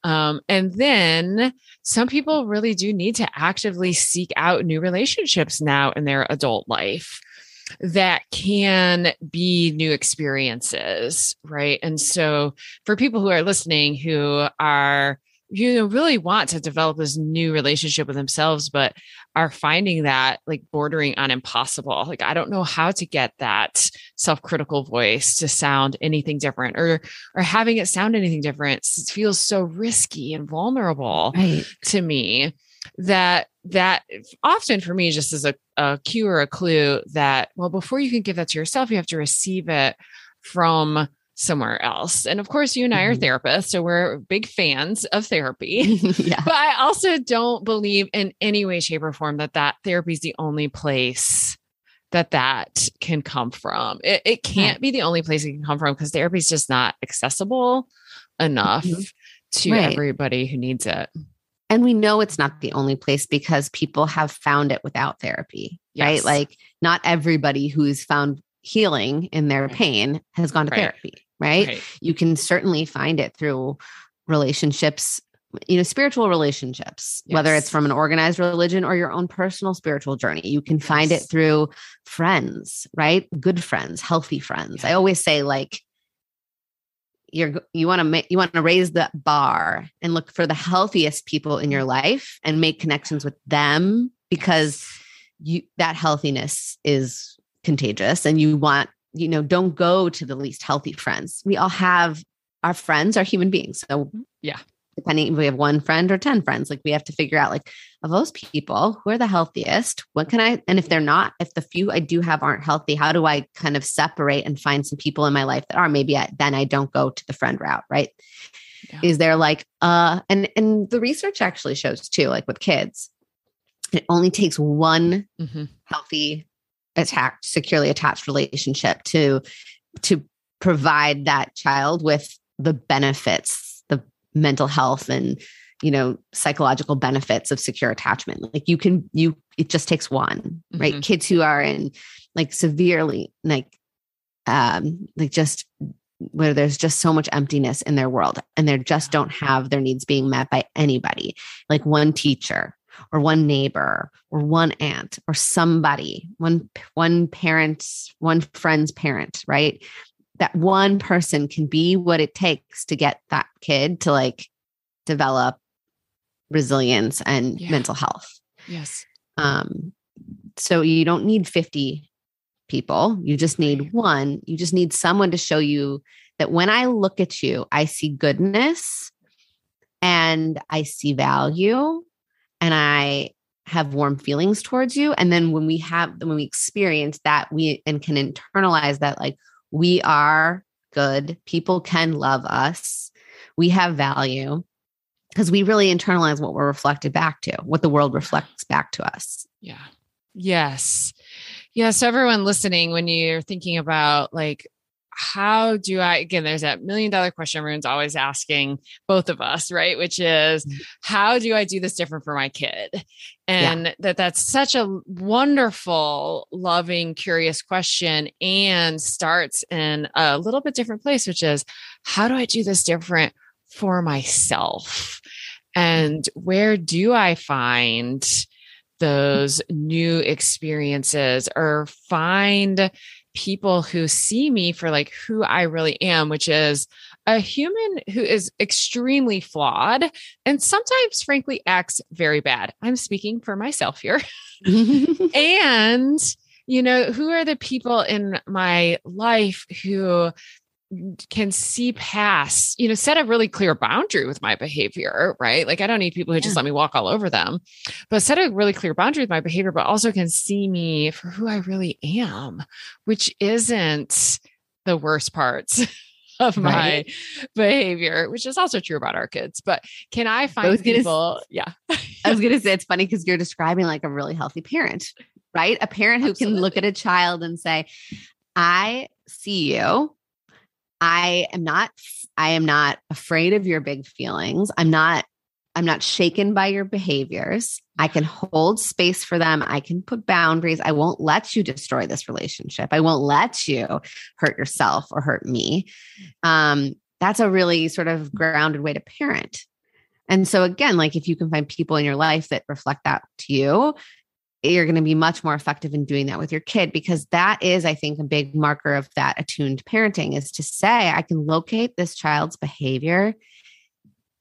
Speaker 1: um, and then some people really do need to actively seek out new relationships now in their adult life that can be new experiences right? And so for people who are listening who are you know really want to develop this new relationship with themselves but are finding that like bordering on impossible like i don't know how to get that self-critical voice to sound anything different or or having it sound anything different s- feels so risky and vulnerable
Speaker 2: right.
Speaker 1: to me that that often for me just as a, a cue or a clue that well before you can give that to yourself you have to receive it from somewhere else and of course you and i are
Speaker 2: Mhm.
Speaker 1: therapists so we're big fans of therapy *laughs* *laughs*
Speaker 2: yeah
Speaker 1: but I also don't believe in any way, shape, or form that that therapy is the only place that that can come from. It, it can't be the only place it can come from because therapy is just not accessible enough
Speaker 2: Mhm.
Speaker 1: to
Speaker 2: Right.
Speaker 1: everybody who needs it.
Speaker 2: And we know it's not the only place because people have found it without therapy, right? Like, not everybody who's found healing in their
Speaker 1: mm-hmm.
Speaker 2: pain has gone to
Speaker 1: Right.
Speaker 2: therapy, right?
Speaker 1: Right.
Speaker 2: You can certainly find it through relationships, you know, spiritual relationships, whether it's from an organized religion or your own personal spiritual journey. You can find
Speaker 1: Yes.
Speaker 2: it through friends, right? Good friends, healthy friends. I always say, like, you're you want to make you want to raise the bar and look for the healthiest people in your life and make connections with them because you that healthiness is contagious and you want you know don't go to the least healthy friends we all have our friends are human beings so
Speaker 1: Yeah.
Speaker 2: Depending if we have one friend or 10 friends like we have to figure out like of those people who are the healthiest what can i and if they're not if the few i do have aren't healthy how do i kind of separate and find some people in my life that are maybe I, then i don't go to the friend route right
Speaker 1: Yeah.
Speaker 2: is there like uh and and the research actually shows too like with kids it only takes one
Speaker 1: Mhm.
Speaker 2: healthy attached securely attached relationship to to provide that child with the benefits mental health and you know psychological benefits of secure attachment. Like you can you it just takes one right?
Speaker 1: Mhm.
Speaker 2: kids who are in like severely like um like just where there's just so much emptiness in their world and they just don't have their needs being met by anybody. Like one teacher or one neighbor or one aunt or somebody one one parent one friend's parent right that one person can be what it takes to get that kid to like develop resilience and
Speaker 1: Yeah.
Speaker 2: mental health.
Speaker 1: Yes.
Speaker 2: um so you don't need 50 people. You just need one. You just need someone to show you that when i look at you i see goodness and i see value and i have warm feelings towards you. And then when we have when we experience that we and can internalize that like we are good people can love us we have value because we really internalize what we're reflected back to what the world reflects back to us
Speaker 1: Yeah. Yes. Yes. So everyone listening, when you're thinking about like, how do I, again, there's that million dollar question everyone's always asking both of us, right? Which is, mm-hmm. how do I do this different for my kid? And yeah. that that's such a wonderful, loving, curious question and starts in a little bit different place, which is, how do I do this different for myself? Mm-hmm. And where do I find those new experiences or find people who see me for like who I really am, which is a human who is extremely flawed and sometimes, frankly, acts very bad. I'm speaking for myself here. *laughs* *laughs* and, you know, who are the people in my life who can see past, you know, set a really clear boundary with my behavior, right? Like I don't need people who yeah. just let me walk all over them, but set a really clear boundary with my behavior, but also can see me for who I really am, which isn't the worst parts *laughs* *laughs* of my right. behavior, which is also true about our kids. But can I find I people?
Speaker 2: Gonna, *laughs* yeah. I was going to say it's funny because you're describing like a really healthy parent, right? A parent who Absolutely. can look at a child and say, I see you I am not I am not afraid of your big feelings. I'm not I'm not shaken by your behaviors. I can hold space for them. I can put boundaries. I won't let you destroy this relationship. I won't let you hurt yourself or hurt me. Um, that's a really sort of grounded way to parent. And so, again, like if you can find people in your life that reflect that to you, you're going to be much more effective in doing that with your kid because that is i think a big marker of that attuned parenting is to say i can locate this child's behavior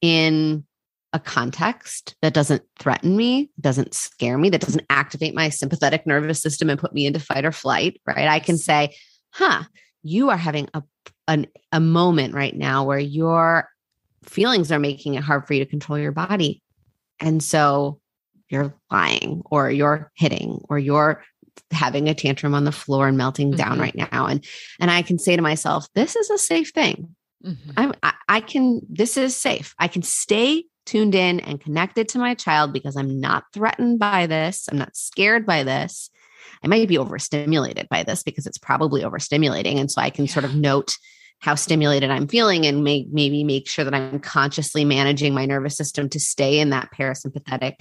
Speaker 2: in a context that doesn't threaten me doesn't scare me that doesn't activate my sympathetic nervous system and put me into fight or flight right? I can say huh you are having a an, a moment right now where your feelings are making it hard for you to control your body. And so you're lying or you're hitting or you're having a tantrum on the floor and melting mm-hmm. down right now. And and i can say to myself this is a safe thing. Mm-hmm. I'm, I, I can this is safe. I can stay tuned in and connected to my child because i'm not threatened by this i'm not scared by this i might be overstimulated by this because it's probably overstimulating and so i can yeah. sort of note how stimulated i'm feeling and make maybe make sure that i'm consciously managing my nervous system to stay in that parasympathetic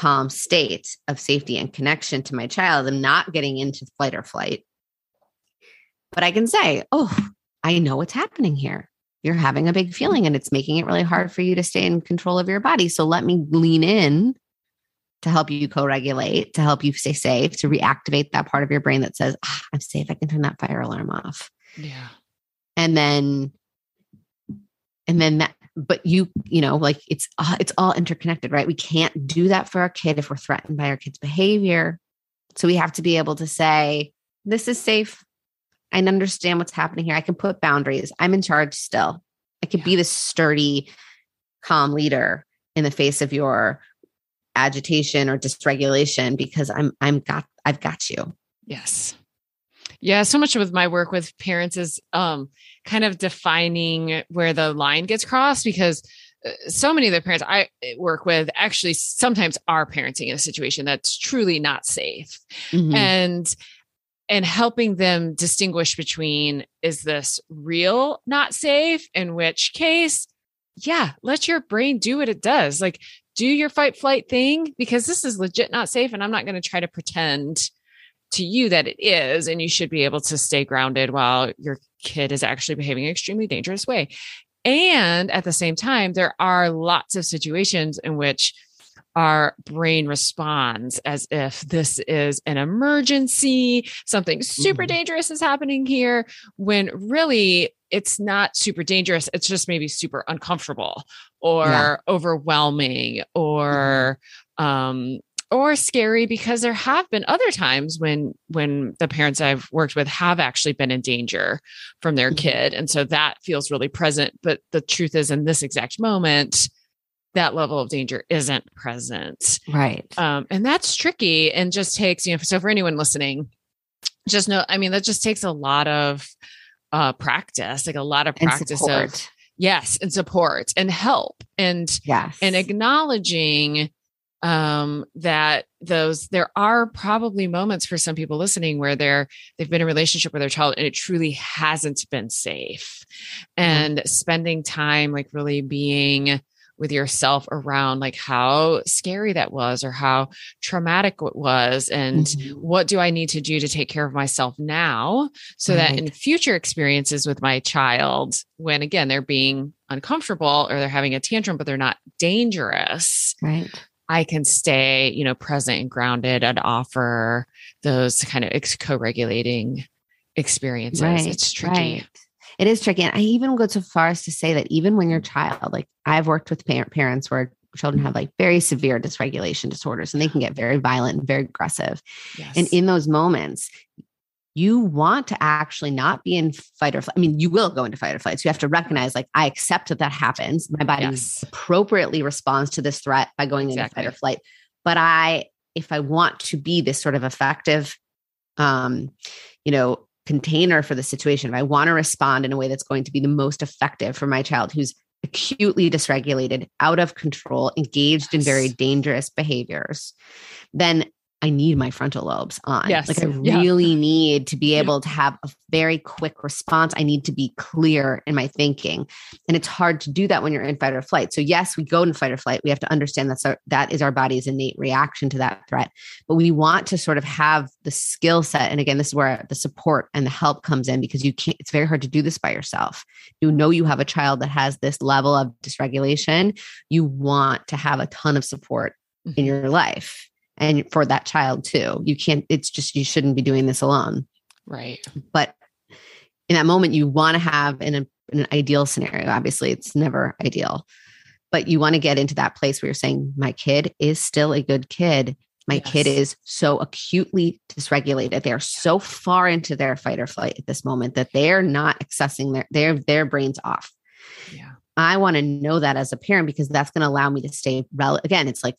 Speaker 2: calm state of safety and connection to my child. I'm not getting into flight or flight. But I can say, oh, I know what's happening here. You're having a big feeling and it's making it really hard for you to stay in control of your body. So let me lean in to help you co regulate, to help you stay safe, to reactivate that part of your brain that says, ah, I'm safe. I can turn that fire alarm off.
Speaker 1: Yeah.
Speaker 2: And then, and then that but you you know like it's uh, it's all interconnected right we can't do that for our kid if we're threatened by our kid's behavior so we have to be able to say this is safe i understand what's happening here i can put boundaries i'm in charge still i can yeah. be this sturdy calm leader in the face of your agitation or dysregulation because i'm i'm got i've got you
Speaker 1: yes yeah, so much with my work with parents is um, kind of defining where the line gets crossed because uh, so many of the parents I eh, work with actually sometimes are parenting in a situation that's truly not safe. Mm-hmm. And and helping them distinguish between is this real not safe? In which case yeah let your brain do what it does. Like do your fight flight thing because this is legit not safe and i'm not going to try to pretend to you that it is and you should be able to stay grounded while your kid is actually behaving in an extremely dangerous way. And at the same time there are lots of situations in which our brain responds as if this is an emergency something super mm-hmm. dangerous is happening here when really it's not super dangerous it's just maybe super uncomfortable or yeah. overwhelming or mm-hmm. um or scary because there have been other times when when the parents I've worked with have actually been in danger from their mm-hmm. kid and so that feels really present but the truth is in this exact moment that level of danger isn't present.
Speaker 2: Right.
Speaker 1: Um, and that's tricky and just takes you know so for anyone listening just know i mean that just takes a lot of uh practice like a lot of practice of yes and support and help and
Speaker 2: yes.
Speaker 1: and acknowledging um, that those there are probably moments for some people listening where they're they've been in a relationship with their child and it truly hasn't been safe. And mm-hmm. spending time like really being with yourself around like how scary that was or how traumatic it was and mm-hmm. what do i need to do to take care of myself now so right. that in future experiences with my child when again they're being uncomfortable or they're having a tantrum but they're not dangerous
Speaker 2: right
Speaker 1: I can stay, you know, present and grounded and offer those kind of co-regulating experiences. Right, it's tricky. Right.
Speaker 2: It is tricky. And I even go so far as to say that even when your child, like I've worked with parent parents where children have like very severe dysregulation disorders and they can get very violent and very aggressive. Yes. And in those moments, you want to actually not be in fight or flight. I mean, you will go into fight or flight. So you have to recognize, like, I accept that that happens. My body yes. appropriately responds to this threat by going exactly. into fight or flight. But I, if I want to be this sort of effective, um, you know, container for the situation, if I want to respond in a way that's going to be the most effective for my child who's acutely dysregulated, out of control, engaged yes. in very dangerous behaviors, then I need my frontal lobes on. Yes. Like I really yeah. need to be able to have a very quick response. I need to be clear in my thinking. And it's hard to do that when you're in fight or flight. So yes, we go in fight or flight. We have to understand that's our, that is our body's innate reaction to that threat. But we want to sort of have the skill set. And again, this is where the support and the help comes in because you can't, it's very hard to do this by yourself. You know you have a child that has this level of dysregulation. You want to have a ton of support in mm-hmm. your life and for that child too. You can't, it's just, you shouldn't be doing this alone.
Speaker 1: Right.
Speaker 2: But in that moment, you want to have an, an ideal scenario. Obviously, it's never ideal, but you want to get into that place where you're saying, my kid is still a good kid. My yes. kid is so acutely dysregulated. They're so far into their fight or flight at this moment that they're not accessing their their their brains off. Yeah. I want to know that as a parent because that's going to allow me to stay relevant. Again, it's like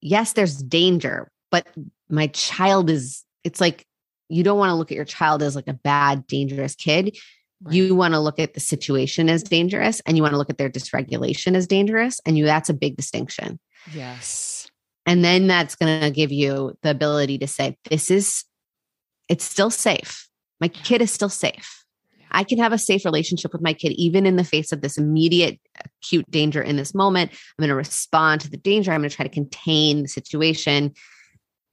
Speaker 2: yes, there's danger, but my child is, it's like you don't want to look at your child as like a bad, dangerous kid. Right. You want to look at the situation as dangerous and you want to look at their dysregulation as dangerous. And you, that's a big distinction.
Speaker 1: Yes.
Speaker 2: And then that's going to give you the ability to say, this is, it's still safe. My kid is still safe. I can have a safe relationship with my kid, even in the face of this immediate acute danger in this moment. I'm going to respond to the danger. I'm going to try to contain the situation,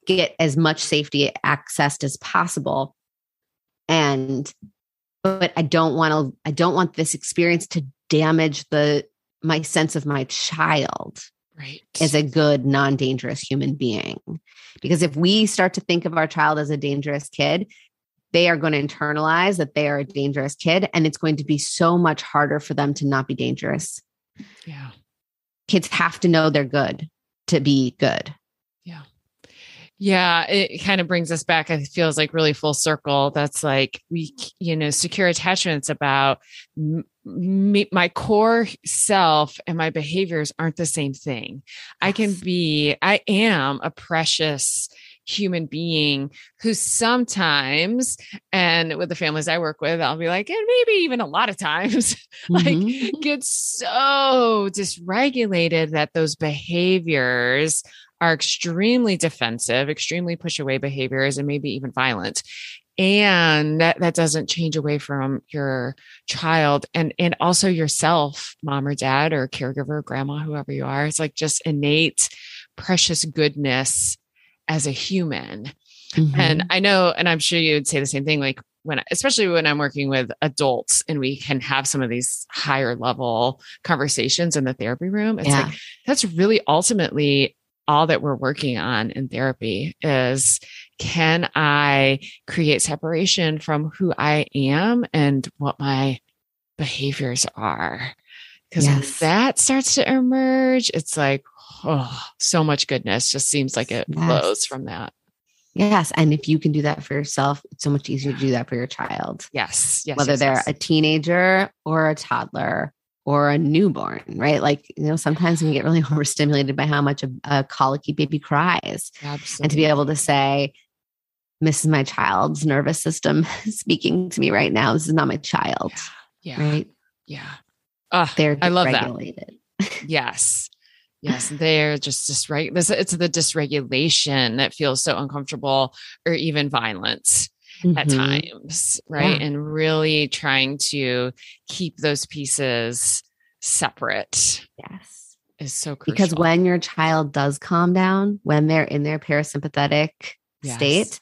Speaker 2: get as much safety accessed as possible. And, but I don't want to, I don't want this experience to damage the, my sense of my child
Speaker 1: right.
Speaker 2: as a good, non dangerous human being. Because if we start to think of our child as a dangerous kid, they are going to internalize that they are a dangerous kid and it's going to be so much harder for them to not be dangerous.
Speaker 1: Yeah.
Speaker 2: Kids have to know they're good to be good.
Speaker 1: Yeah. Yeah, it kind of brings us back. It feels like really full circle. That's like we, you know, secure attachments about me, my core self and my behaviors aren't the same thing. I can be, I am a precious human being who sometimes, and with the families I work with, I'll be like, and maybe even a lot of times, *laughs* like mm-hmm. gets so dysregulated that those behaviors are extremely defensive, extremely push away behaviors, and maybe even violent and that, that doesn't change away from your child and and also yourself mom or dad or caregiver grandma whoever you are it's like just innate precious goodness as a human. Mm-hmm. And I know, and I'm sure you would say the same thing, like when, especially when I'm working with adults and we can have some of these higher level conversations in the therapy room. It's yeah. like, that's really ultimately all that we're working on in therapy is can I create separation from who I am and what my behaviors are? Because yes. that starts to emerge, it's like, oh, so much goodness just seems like it yes. flows from that.
Speaker 2: Yes. And if you can do that for yourself, it's so much easier to do that for your child.
Speaker 1: Yes. yes
Speaker 2: Whether
Speaker 1: yes,
Speaker 2: they're
Speaker 1: yes.
Speaker 2: a teenager or a toddler or a newborn, right? Like, you know, sometimes we get really *laughs* overstimulated by how much a, a colicky baby cries. Absolutely. And to be able to say, this is my child's nervous system *laughs* speaking to me right now. This is not my child.
Speaker 1: Yeah. yeah. Right.
Speaker 2: Yeah. Uh, They're
Speaker 1: I love that. *laughs* yes Yes, they're just dysreg. This it's the dysregulation that feels so uncomfortable, or even violence mm-hmm. at times, right? Yeah. And really trying to keep those pieces separate.
Speaker 2: Yes,
Speaker 1: is so crucial.
Speaker 2: Because when your child does calm down, when they're in their parasympathetic yes. state,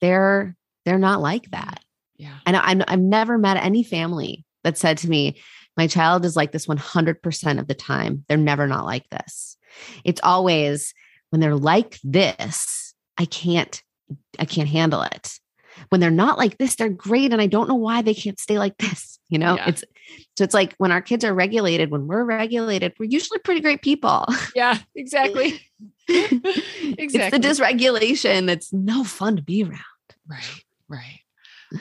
Speaker 2: they're they're not like that.
Speaker 1: Yeah,
Speaker 2: and I, I've never met any family that said to me, my child is like this 100% of the time. They're never not like this. It's always when they're like this, I can't I can't handle it. When they're not like this, they're great and I don't know why they can't stay like this, *laughs* you know? Yeah. It's so it's like when our kids are regulated, when we're regulated, we're usually pretty great people. *laughs*
Speaker 1: Yeah, exactly. *laughs*
Speaker 2: exactly. It's the dysregulation that's no fun to be around.
Speaker 1: Right. Right.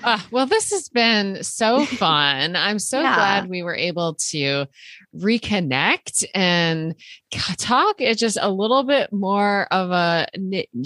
Speaker 1: Uh, well, this has been so fun. I'm so yeah. glad we were able to reconnect and talk it just a little bit more of a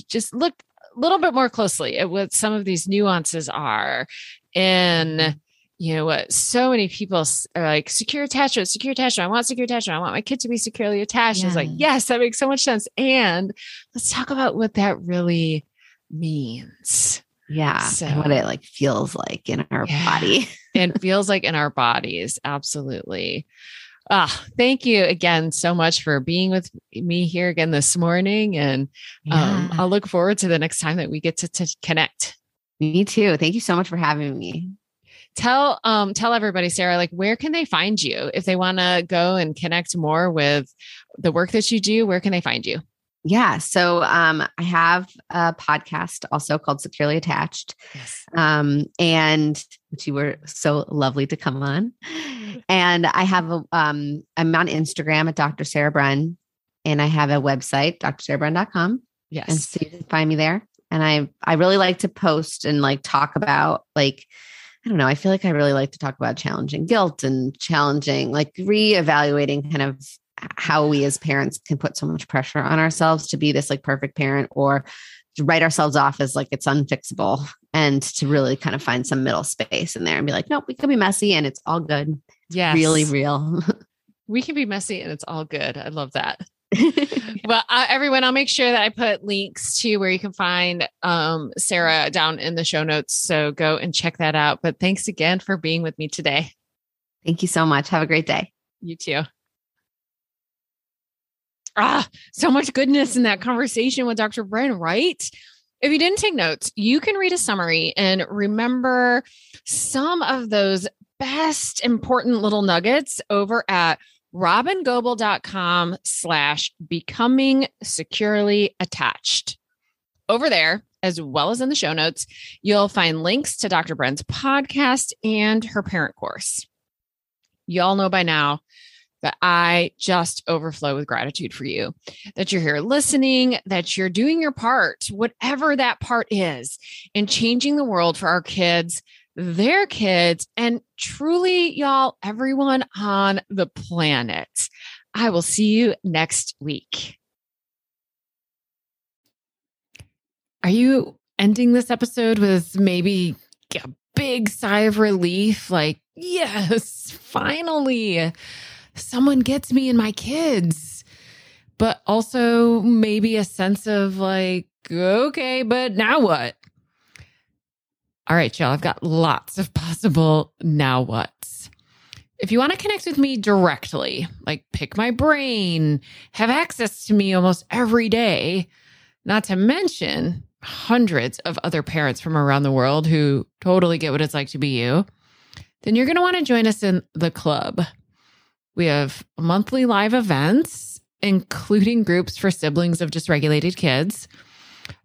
Speaker 1: just look a little bit more closely at what some of these nuances are in you know what so many people are like secure attachment secure attachment i want secure attachment i want my kid to be securely attached yeah. it's like yes that makes so much sense and let's talk about what that really means
Speaker 2: yeah. So, and what it like feels like in our yeah, body. *laughs*
Speaker 1: and feels like in our bodies. Absolutely. Ah, thank you again so much for being with me here again this morning. And um, yeah. I'll look forward to the next time that we get to, to connect.
Speaker 2: Me too. Thank you so much for having me.
Speaker 1: Tell um tell everybody, Sarah, like where can they find you if they want to go and connect more with the work that you do? Where can they find you?
Speaker 2: Yeah. So um, I have a podcast also called Securely Attached. Yes. Um, and which you were so lovely to come on. *laughs* And I have a um, I'm on Instagram at Dr. Sarah Bren. And I have a website, drsarahbren.com.
Speaker 1: Yes.
Speaker 2: And so you can find me there. And I I really like to post and like talk about like I don't know. I feel like I really like to talk about challenging guilt and challenging, like reevaluating kind of how we as parents can put so much pressure on ourselves to be this like perfect parent or to write ourselves off as like it's unfixable and to really kind of find some middle space in there and be like, nope, we can be messy and it's all good.
Speaker 1: Yeah.
Speaker 2: Really real. *laughs*
Speaker 1: we can be messy and it's all good. I love that. *laughs* well, uh, everyone, I'll make sure that I put links to where you can find um, Sarah down in the show notes. So go and check that out. But thanks again for being with me today.
Speaker 2: Thank you so much. Have a great day.
Speaker 1: You too ah, so much goodness in that conversation with Dr. Bren, right? If you didn't take notes, you can read a summary and remember some of those best important little nuggets over at robyngobbel.com slash becoming securely attached. Over there, as well as in the show notes, you'll find links to Dr. Bren's podcast and her parent course. Y'all know by now that I just overflow with gratitude for you, that you're here listening, that you're doing your part, whatever that part is, in changing the world for our kids, their kids, and truly, y'all, everyone on the planet. I will see you next week. Are you ending this episode with maybe a big sigh of relief? Like, yes, finally someone gets me and my kids. But also maybe a sense of like, okay, but now what? All right, y'all, I've got lots of possible now what's. If you want to connect with me directly, like pick my brain, have access to me almost every day, not to mention hundreds of other parents from around the world who totally get what it's like to be you, then you're going to want to join us in the club. We have monthly live events, including groups for siblings of dysregulated kids,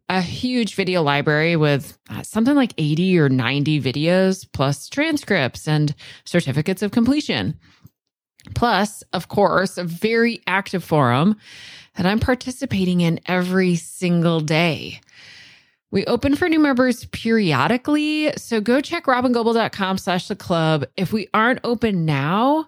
Speaker 1: a huge video library with uh, something like 80 or 90 videos, plus transcripts and certificates of completion. Plus, of course, a very active forum that I'm participating in every single day. We open for new members periodically, so go check robyngobbel.com slash the club. If we aren't open now,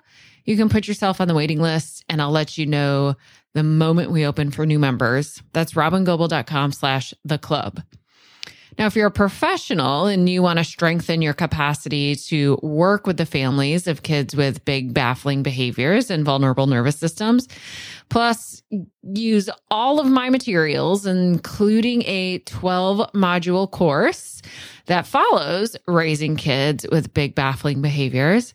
Speaker 1: you can put yourself on the waiting list and I'll let you know the moment we open for new members. That's robyngobbel.com slash the club. Now, if you're a professional and you want to strengthen your capacity to work with the families of kids with big, baffling behaviors and vulnerable nervous systems, plus use all of my materials, including a 12 module course that follows raising kids with big, baffling behaviors,